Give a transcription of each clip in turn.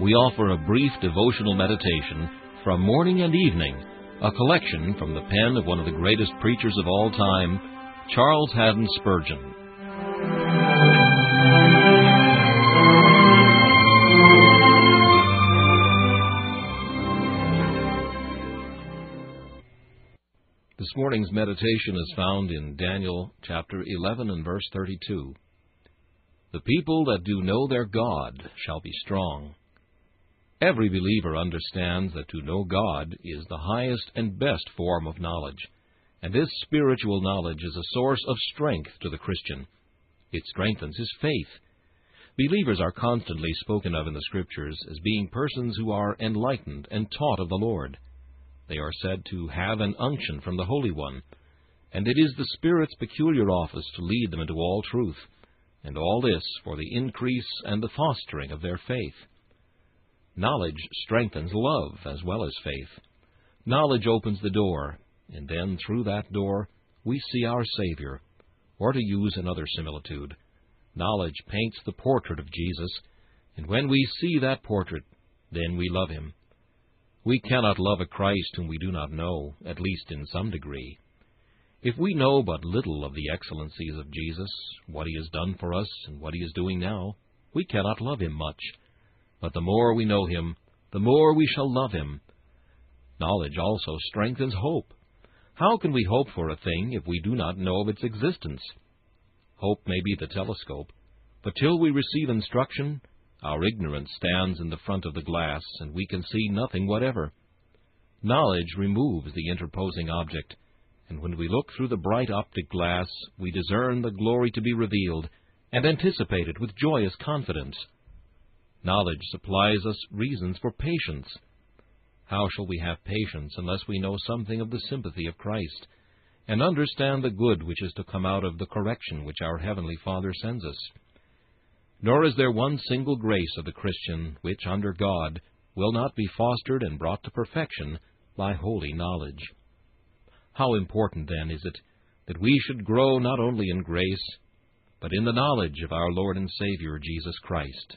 we offer a brief devotional meditation from morning and evening, a collection from the pen of one of the greatest preachers of all time, Charles Haddon Spurgeon. This morning's meditation is found in Daniel chapter 11 and verse 32. The people that do know their God shall be strong Every believer understands that to know God is the highest and best form of knowledge, and this spiritual knowledge is a source of strength to the Christian. It strengthens his faith. Believers are constantly spoken of in the Scriptures as being persons who are enlightened and taught of the Lord. They are said to have an unction from the Holy One, and it is the Spirit's peculiar office to lead them into all truth, and all this for the increase and the fostering of their faith. Knowledge strengthens love as well as faith. Knowledge opens the door, and then through that door we see our Savior. Or to use another similitude, knowledge paints the portrait of Jesus, and when we see that portrait, then we love him. We cannot love a Christ whom we do not know, at least in some degree. If we know but little of the excellencies of Jesus, what he has done for us, and what he is doing now, we cannot love him much. But the more we know him, the more we shall love him. Knowledge also strengthens hope. How can we hope for a thing if we do not know of its existence? Hope may be the telescope, but till we receive instruction, our ignorance stands in the front of the glass, and we can see nothing whatever. Knowledge removes the interposing object, and when we look through the bright optic glass, we discern the glory to be revealed, and anticipate it with joyous confidence. Knowledge supplies us reasons for patience. How shall we have patience unless we know something of the sympathy of Christ, and understand the good which is to come out of the correction which our Heavenly Father sends us? Nor is there one single grace of the Christian which, under God, will not be fostered and brought to perfection by holy knowledge. How important, then, is it that we should grow not only in grace, but in the knowledge of our Lord and Savior Jesus Christ.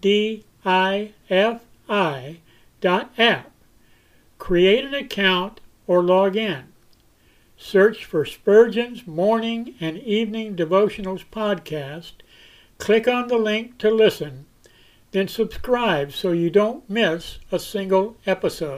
d i f i app. Create an account or log in. Search for Spurgeon's Morning and Evening Devotionals podcast. Click on the link to listen, then subscribe so you don't miss a single episode.